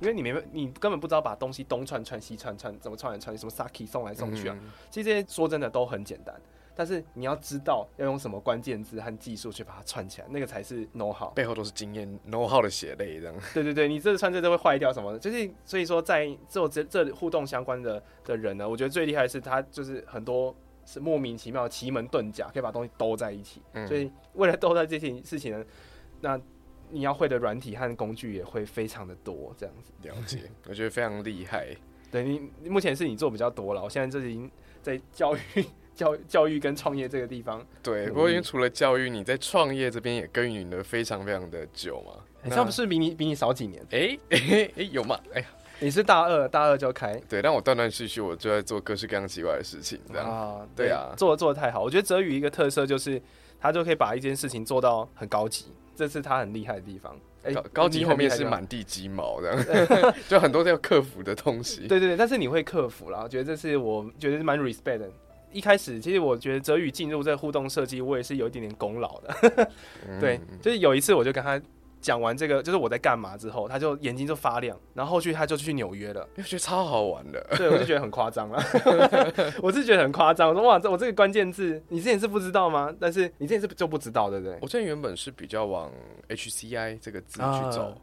因为你没你根本不知道把东西东串串西串串怎么串来串去，什么 Saki 送来送去啊，其实这些说真的都很简单，但是你要知道要用什么关键字和技术去把它串起来，那个才是 know how。
背后都是经验 know how 的血泪，这样。
对对对，你这串这都会坏掉什么的，就是所以说在做这这互动相关的的人呢，我觉得最厉害的是他就是很多是莫名其妙奇门遁甲，可以把东西兜在一起。
嗯
所以为了兜在这件事情呢，那你要会的软体和工具也会非常的多，这样子。
了解，我觉得非常厉害。
对你你目前是你做比较多了，我现在这已经在教育教教育跟创业这个地方，
对，
努
不过因为除了教育，你在创业这边也耕耘了非常非常的久嘛。
好像不是比你比你少几年，
哎哎哎有吗？哎呀，
你是大二大二就开。
对，但我断断续续我就在做各式各样奇怪的事情，这样。
啊，
对啊
做的做的太好。我觉得泽宇一个特色就是，他就可以把一件事情做到很高级，这是他很厉害的地方。哎
高高级后面是满地鸡毛这样，*laughs* *laughs* 就很多要克服的东西。
对对对，但是你会克服啦，我觉得这是我觉得是蛮 respect 的。一开始其实我觉得泽宇进入这个互动设计，我也是有一点点功劳的。
嗯
对，就是有一次我就跟他讲完这个，就是我在干嘛之后，他就眼睛就发亮，然后后续他就去纽约了。
因为觉得超好玩的。
对，我就觉得很夸张了，*laughs* 我是觉得很夸张。我说哇，这我这个关键字你之前是不知道吗？但是你之前是就不知道，对不对？
我之前原本是比较往 HCI 这个字去
啊
走，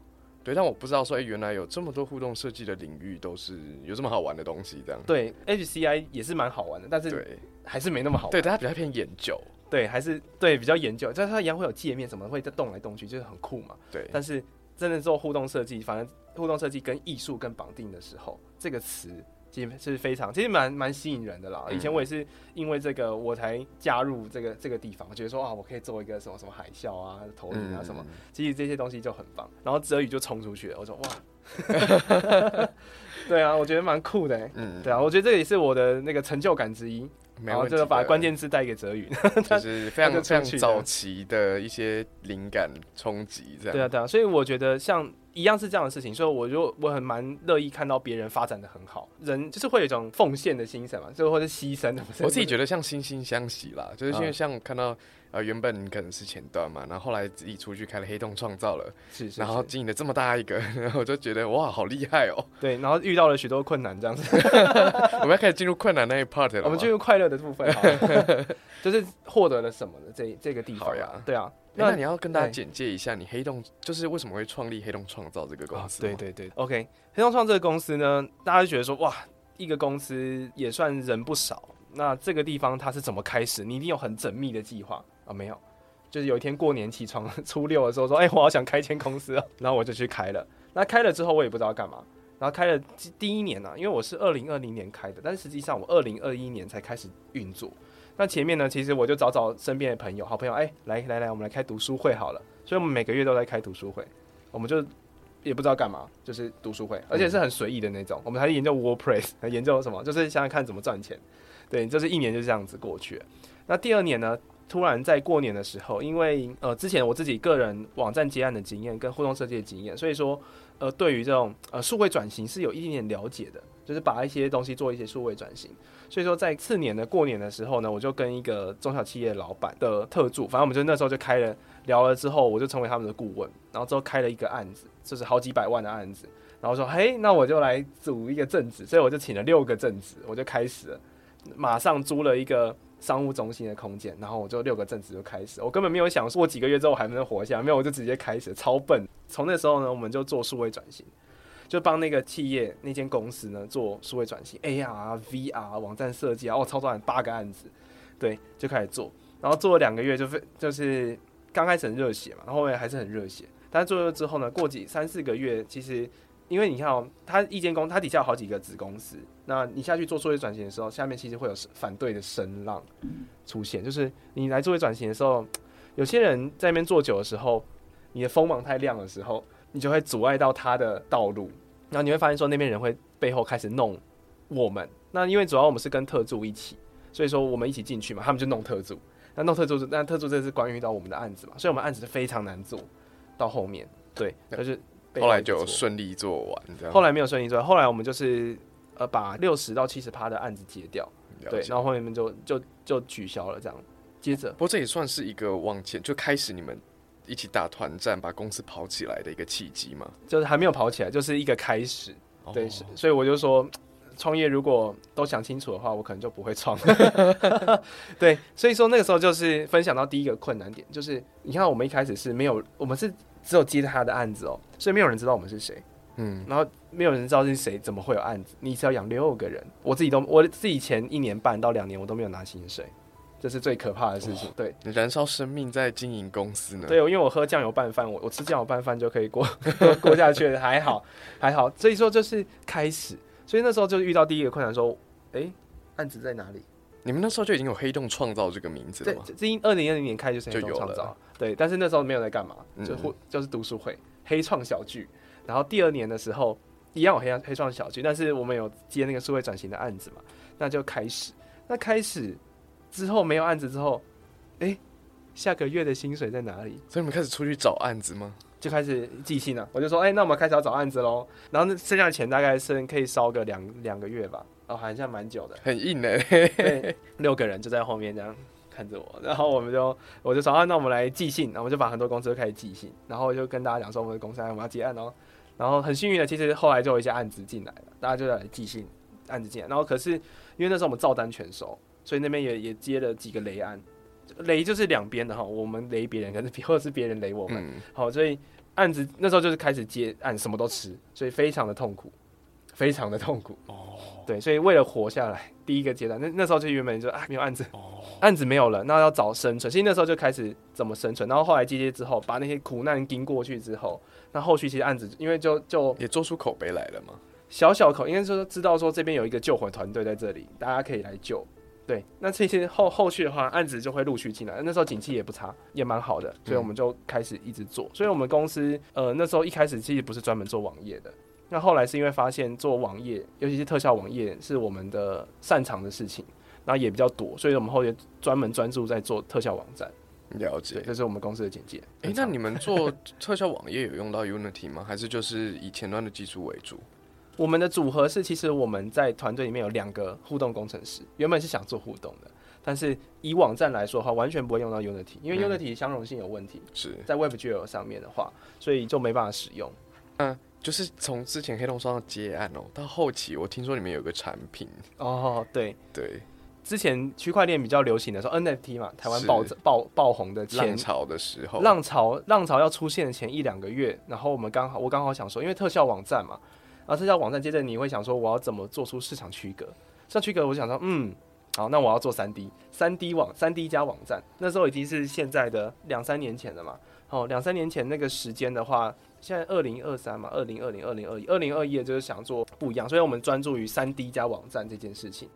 对，但我不知道说，哎、原来有这么多互动设计的领域都是有这么好玩的东西，这样。
对，HCI 也是蛮好玩的，但是
对
还是没那么好玩。
对，但它比较偏研究。
对，还是对比较研究，但是它一样会有界面什么会在动来动去，就是很酷嘛。
对，
但是真的做互动设计，反正互动设计跟艺术更绑定的时候，这个词其实是非常，其实蛮蛮吸引人的啦。
嗯
以前我也是因为这个我才加入这个这个地方，我觉得说啊，我可以做一个什么什么海啸啊、投影啊什么，
嗯
其实这些东西就很棒。然后泽宇就冲出去了，我说哇，*laughs* 对啊，我觉得蛮酷的欸。
嗯，
对啊，我觉得这也是我的那个成就感之一。然后。就把关键字带给泽宇。*laughs*
就是 *laughs* 非常非常早期的一些灵感冲击，这样。
对啊，对啊，所以我觉得像一样是这样的事情，所以我就我很蛮乐意看到别人发展的很好，人就是会有一种奉献的精神嘛，就或者牺牲的。
我自己觉
得
得像惺惺相惜啦，就是因为
啊
像看到呃原本可能是前端嘛，然后后来自己出去开了黑洞创造了，
是是，
然后经营了这么大一个，*laughs* 然后我就觉得哇好厉害哦！
对，然后遇到了许多困难，这样子，*laughs*
我们要开始进入困难那一 part 了，
我们进入快乐的部分，*laughs* 就是获得了什么的这这个地方
好呀
对啊，
欸那你要跟大家简介一下，你黑洞就是为什么会创立黑洞创造这个公
啊
司、
对，对对，OK，黑洞创这个公司呢，大家就觉得说哇，一个公司也算人不少。那这个地方它是怎么开始？你一定有很缜密的计划啊？没有，就是有一天过年起床 *laughs* 初六的时候说，哎、我好想开一间公司，然后我就去开了。那开了之后我也不知道干嘛，然后开了第一年呢、因为我是二零二零年开的，但实际上我二零二一年才开始运作。那前面呢，其实我就找找身边的朋友、好朋友，哎、来来来，我们来开读书会好了。所以我们每个月都在开读书会，我们就也不知道干嘛，就是读书会，而且是很随意的那种。我们还研究 WordPress，还 *laughs* 研究什么，就是想想看怎么赚钱。对，就是一年就这样子过去。那第二年呢，突然在过年的时候，因为呃之前我自己个人网站接案的经验跟互动设计的经验，所以说呃对于这种呃数位转型是有一点点了解的，就是把一些东西做一些数位转型。所以说在次年的过年的时候呢，我就跟一个中小企业老板的特助，反正我们就那时候就开了聊了之后，我就成为他们的顾问，然后之后开了一个案子，就是好几百万的案子。然后说，嘿，那我就来组一个正职，所以我就请了六个正职，我就开始了，马上租了一个商务中心的空间，然后我就六个正职就开始，我根本没有想说我几个月之后还能活下来，没有，我就直接开始，超笨。从那时候呢，我们就做数位转型，就帮那个企业那间公司呢做数位转型，AR、VR、网站设计啊，哦，超多案八个案子，对，就开始做，然后做了两个月就非就是刚开始很热血嘛，然后后面还是很热血，但是做了之后呢，过几三四个月，其实因为你看哦，它一间公，它底下有好几个子公司，那你下去做作业转型的时候，下面其实会有反对的声浪出现，就是你来做业转型的时候，有些人在那边做久的时候，你的锋芒太亮的时候，你就会阻碍到他的道路，然后你会发现说那边人会背后开始弄我们，那因为主要我们是跟特助一起，所以说我们一起进去嘛，他们就弄特助，那弄特助，那特助这是关于到我们的案子嘛，所以我们案子是非常难做，到后面。对，就是
后来就顺利做完，这样。
后来没有顺利做完，后来我们就是呃把六十到七十趴的案子结掉，对，然后后面就就就取消了这样。接着
不过这也算是一个往前就开始你们一起打团战，把公司跑起来的一个契机嘛。
就是还没有跑起来，就是一个开始，对，所以我就说，创业如果都想清楚的话，我可能就不会创。*laughs* 对，所以说那个时候就是分享到第一个困难点，就是你看我们一开始是没有，我们是只有接他的案子哦，所以没有人知道我们是谁，
嗯，
然后没有人知道是谁，怎么会有案子？你只要养六个人，我自己都我自己前一年半到两年我都没有拿薪水，这是最可怕的事情。对
你燃烧生命在经营公司呢？
对，因为我喝酱油拌饭，我我吃酱油拌饭就可以过 *laughs* 过下去，还好还好。所以说就是开始，所以那时候就遇到第一个困难，说，哎，案子在哪里？
你们那时候就已经有黑洞创造这个名字了
对
吗？，
这二零二零年开就是黑
就有了
洞创造，对，但是那时候没有在干嘛，
嗯
就或就是读书会黑创小聚，然后第二年的时候一样有黑黑创小聚，但是我们有接那个数位转型的案子嘛，那就开始，那开始之后没有案子之后，哎，下个月的薪水在哪里？
所以你们开始出去找案子吗？
就开始寄信了，我就说，哎、那我们开始要找案子喽。然后那剩下的钱大概是可以烧个两两个月吧，哦，好像蛮久的。
很硬哎、*laughs*
对，六个人就在后面这样看着我，然后我们就我就说啊，那我们来寄信，然后我们就把很多公司都开始寄信，然后就跟大家讲说我们的公司我们要接案哦。然后很幸运的，其实后来就有一些案子进来了，大家就在寄信，案子进来。然后可是因为那时候我们照单全收，所以那边也也接了几个雷案，雷就是两边的哈，我们雷别人，可是别或者是别人雷我们。
嗯，
好，所以案子那时候就是开始接案，什么都吃，所以非常的痛苦，非常的痛苦。哦，对，所以为了活下来，第一个阶段，那那时候就原本就啊没有案子，案子没有了，那要找生存。其实那时候就开始怎么生存，然后后来接接之后，把那些苦难经过去之后，那后续其实案子因为就就
也做出口碑来了嘛。
小小口，应该说知道说这边有一个救火团队在这里，大家可以来救。对，那这些后后续的话，案子就会陆续进来。那时候景气也不差，也蛮好的，所以我们就开始一直做。所以我们公司呃那时候一开始其实不是专门做网页的，那后来是因为发现做网页，尤其是特效网页是我们的擅长的事情，然后也比较多，所以我们后来专门专注在做特效网站。
了解，。
这是我们公司的简介。
哎、那你们做特效网页有用到 Unity 吗？还是就是以前端的技术为主？
我们的组合是，其实我们在团队里面有两个互动工程师，原本是想做互动的，但是以网站来说的话，完全不会用到 Unity，因为
嗯
Unity 相容性有问题，
是，
在 WebGL 上面的话，所以就没办法使用。
嗯，就是从之前黑洞双接案哦，到后期我听说你们有个产品，
哦，对，
对，
之前区块链比较流行的时候，NFT 嘛，台湾爆爆爆红的前
浪潮的时候，
浪潮浪潮要出现的前一两个月，然后我们刚好我刚好想说，因为特效网站嘛，然后特效网站接着你会想说，我要怎么做出市场区隔？市场区隔，我想说，嗯，好，那我要做三 D，三 D 网三 D 加网站，那时候已经是现在的两三年前了嘛。哦，两三年前那个时间的话，现在二零二三嘛，二零二零、二零二一、二零二一就是想做不一样，所以我们专注于三 D 加网站这件事情。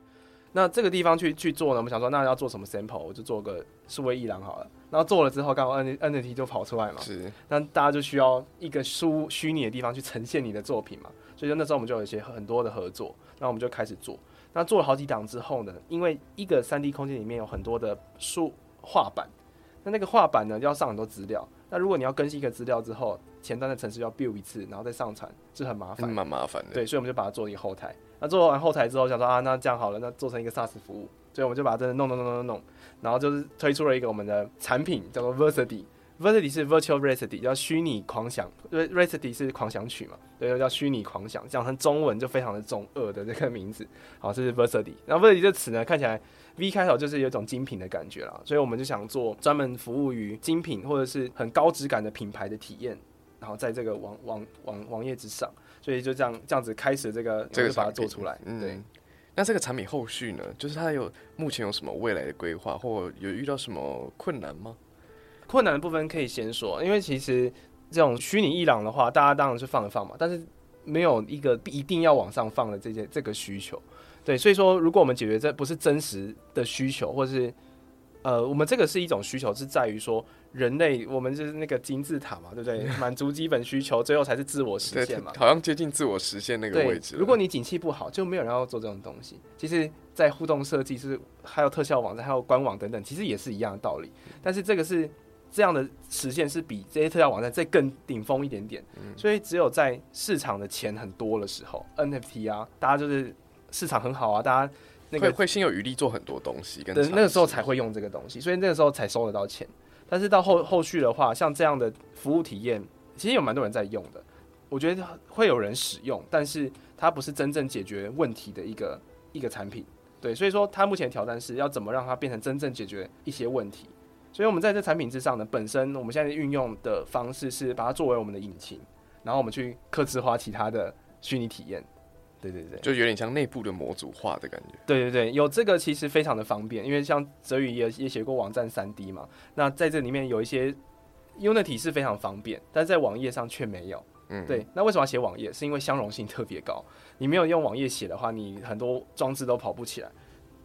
那这个地方去去做呢，我们想说，那要做什么 sample，我就做个数位一览好了。然后做了之后，刚好 N NFT 就跑出来嘛，
是
那大家就需要一个虚虚拟的地方去呈现你的作品嘛，所以就那时候我们就有一些很多的合作，那我们就开始做。那做了好几档之后呢，因为一个三 D 空间里面有很多的数画板，那那个画板呢要上很多资料。那如果你要更新一个资料之后，前端的城市要 build 一次，然后再上传，是很麻烦
嗯。蛮麻烦的。
对，所以我们就把它做一个后台。那做完后台之后，想说啊，那这样好了，那做成一个 SaaS 服务，所以我们就把它真的弄弄弄弄弄弄，然后就是推出了一个我们的产品，叫做 Versity。Versity 是 Virtual Rhapsody，叫虚拟狂想，因为 Rhapsody 是狂想曲嘛，对，就叫虚拟狂想，讲成中文就非常的中二的这个名字，好，这是 Versity。然后 Versity 这词呢，看起来 V 开头就是有一种精品的感觉啦，所以我们就想做专门服务于精品或者是很高质感的品牌的体验，然后在这个网网网网页之上，所以就这样这样子开始这个，
这个
把它做出来，
嗯
对。
那这个产品后续呢？就是它有目前有什么未来的规划，或有遇到什么困难吗？
困难的部分可以先说，因为其实这种虚拟伊朗的话，大家当然是放一放嘛，但是没有一个一定要往上放的这些这个需求。对，所以说如果我们解决这不是真实的需求，或是呃，我们这个是一种需求，是在于说人类我们就是那个金字塔嘛，对不对？满足基本需求，最后才是自我实现嘛。，
好像接近自我实现那个位置，
如果你景气不好，就没有人要做这种东西。其实，在互动设计是还有特效网站、还有官网等等，其实也是一样的道理。但是这个是这样的实现是比这些特效网站再更顶峰一点点。
嗯
所以只有在市场的钱很多的时候，NFT 啊，大家就是市场很好啊，大家那个
会会心有余力做很多东西，跟
那个时候才会用这个东西，所以那个时候才收得到钱。但是到后后续的话，像这样的服务体验，其实有蛮多人在用的。我觉得会有人使用，但是它不是真正解决问题的一个一个产品。对，所以说它目前挑战是要怎么让它变成真正解决一些问题。所以我们在这产品之上呢，本身我们现在运用的方式是把它作为我们的引擎，然后我们去刻制化其他的虚拟体验。对对对，
就有点像内部的模组化的感觉。
对对对，有这个其实非常的方便，因为像泽宇也也写过网站三 D 嘛，那在这里面有一些 Unity 是非常方便，但在网页上却没有。
嗯，
对，那为什么要写网页？是因为相容性特别高。你没有用网页写的话，你很多装置都跑不起来。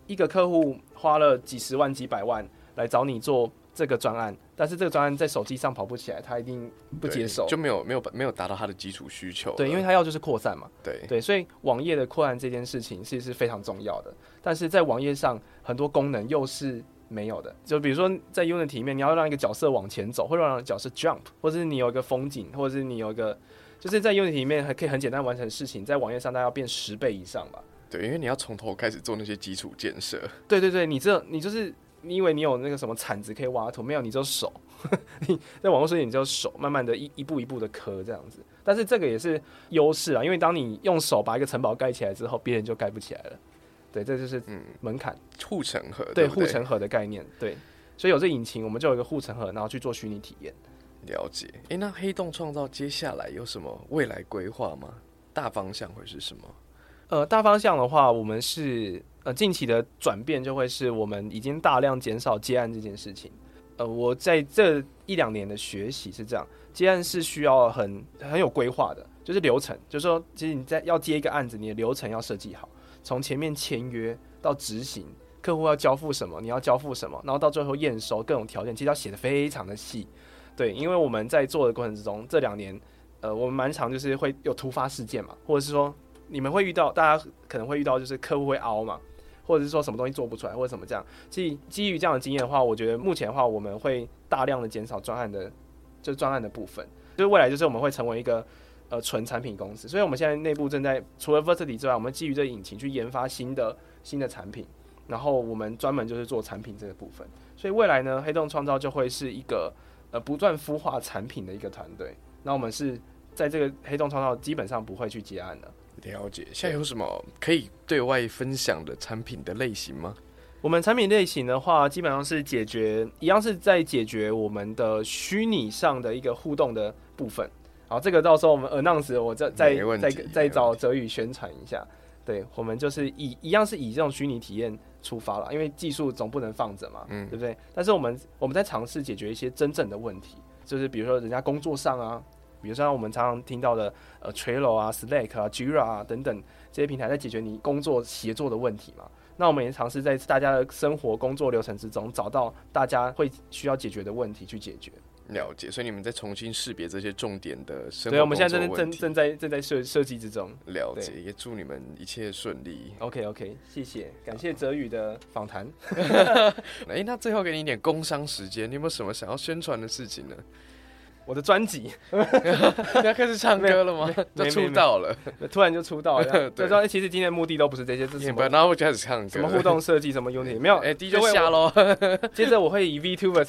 一个客户花了几十万、几百万来找你做这个专案，但是这个专案在手机上跑不起来，他一定不接受，
就没有没有没有达到他的基础需求。
对，因为他要就是扩散嘛。
对
对，所以网页的扩散这件事情其实是非常重要的。但是在网页上很多功能又是没有的，就比如说在 Unity 里面，你要让一个角色往前走，或者让角色 jump，或者是你有一个风景，或者是你有一个。就是在 Unity 里面还可以很简单完成事情，在网页上大概要变十倍以上吧。
对，因为你要从头开始做那些基础建设。
对对对，你这你就是你以为你有那个什么铲子可以挖土，没有，你就手。*laughs* 你在网络世界，你就手慢慢的一一步一步的磕这样子。但是这个也是优势啊，因为当你用手把一个城堡盖起来之后，别人就盖不起来了。对，这就是嗯门槛
护城河。
对护城河的概念。对，所以有这引擎，我们就有一个护城河，然后去做虚拟体验。
了解，诶，那黑洞创造接下来有什么未来规划吗？大方向会是什么？
呃，大方向的话，我们是呃近期的转变就会是我们已经大量减少接案这件事情。呃，我在这一两年的学习是这样，接案是需要很很有规划的，就是流程，就是说，其实你在要接一个案子，你的流程要设计好，从前面签约到执行，客户要交付什么，你要交付什么，然后到最后验收各种条件，其实要写的非常的细。对，因为我们在做的过程之中，这两年，呃，我们蛮常就是会有突发事件嘛，或者是说你们会遇到，大家可能会遇到，就是客户会凹嘛，或者是说什么东西做不出来，或者什么这样。基基于这样的经验的话，我觉得目前的话，我们会大量的减少专案的，就是专案的部分，就是未来就是我们会成为一个呃纯产品公司。所以我们现在内部正在除了 Verity 之外，我们基于这引擎去研发新的新的产品，然后我们专门就是做产品这个部分。所以未来呢，黑洞创造就会是一个。呃，不断孵化产品的一个团队，那我们是在这个黑洞创造基本上不会去结案的。
了解，现在有什么可以对外分享的产品的类型吗？
我们产品类型的话，基本上是解决一样是在解决我们的虚拟上的一个互动的部分。好，这个到时候我们 announce，我再再再再找泽宇宣传一下。对，我们就是以一样是以这种虚拟体验。出发了，因为技术总不能放着嘛，嗯，对不对？但是我们我们在尝试解决一些真正的问题，就是比如说人家工作上啊，比如像我们常常听到的呃 Trello 啊、Slack 啊、Jira 啊等等这些平台，在解决你工作协作的问题嘛。那我们也尝试在大家的生活工作流程之中，找到大家会需要解决的问题去解决。
了解，所以你们在重新识别这些重点的生活。
对，我们现在正正正在正在设设计之中。
了解，也祝你们一切顺利。
OK OK，谢谢，感谢泽宇的访谈。*laughs*
哎，那最后给你一点工商时间，你有没有什么想要宣传的事情呢？
我的专辑 *laughs*
要开始唱歌了吗？就出道了，
突然就出道 *laughs* 了。对，说其实今天的目的都不是这些，这是什么？
然后我开始唱歌，
什么互动设计，什么 Unity 没有？*laughs*
哎，第一就下喽。
接着我会以 VTuber，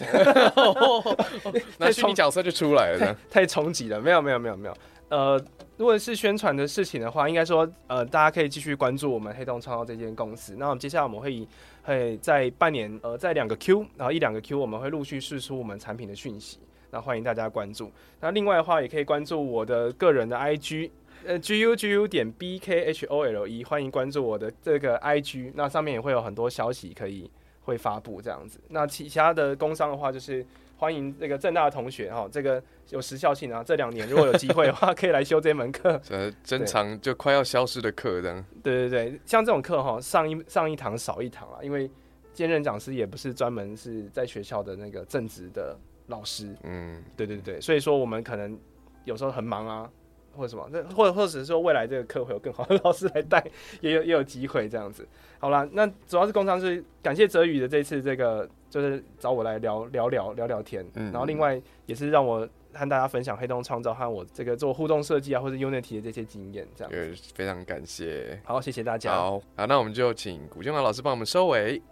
那虚拟角色就出来了，
太冲击了。没有，没有，没有，没有。呃，如果是宣传的事情的话，应该说，呃，大家可以继续关注我们黑洞创造这间公司。那我们接下来我们会以会在半年，呃，在两个 Q，然后一两个 Q，我们会陆续试出我们产品的讯息。那欢迎大家关注。那另外的话，也可以关注我的个人的 IG，呃，G U G U 点 B K H O L E，欢迎关注我的这个 IG。那上面也会有很多消息可以会发布这样子。那其他的工商的话，就是欢迎那个正大的同学哈，这个有时效性啊。这两年如果有机会的话，*laughs* 可以来修这门课。
呃，珍藏就快要消失的课这样。
对对对，像这种课哈，上一上一堂少一堂啊，因为兼任讲师也不是专门是在学校的那个正职的。老师，嗯，对对对，所以说我们可能有时候很忙啊，或者什么，那或者或者是说未来这个课会有更好的老师来带，*laughs* 也有也有机会这样子。好啦，那主要是工商是感谢泽宇的这次这个，就是找我来聊聊聊聊聊天，嗯，然后另外也是让我和大家分享黑洞创造和我这个做互动设计啊或者 Unity 的这些经验，这样，
也非常感谢。
好，谢谢大家。
好，好，那我们就请古建华老师帮我们收尾。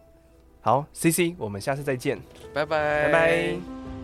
好，C C，我们下次再见，
拜拜，
拜拜。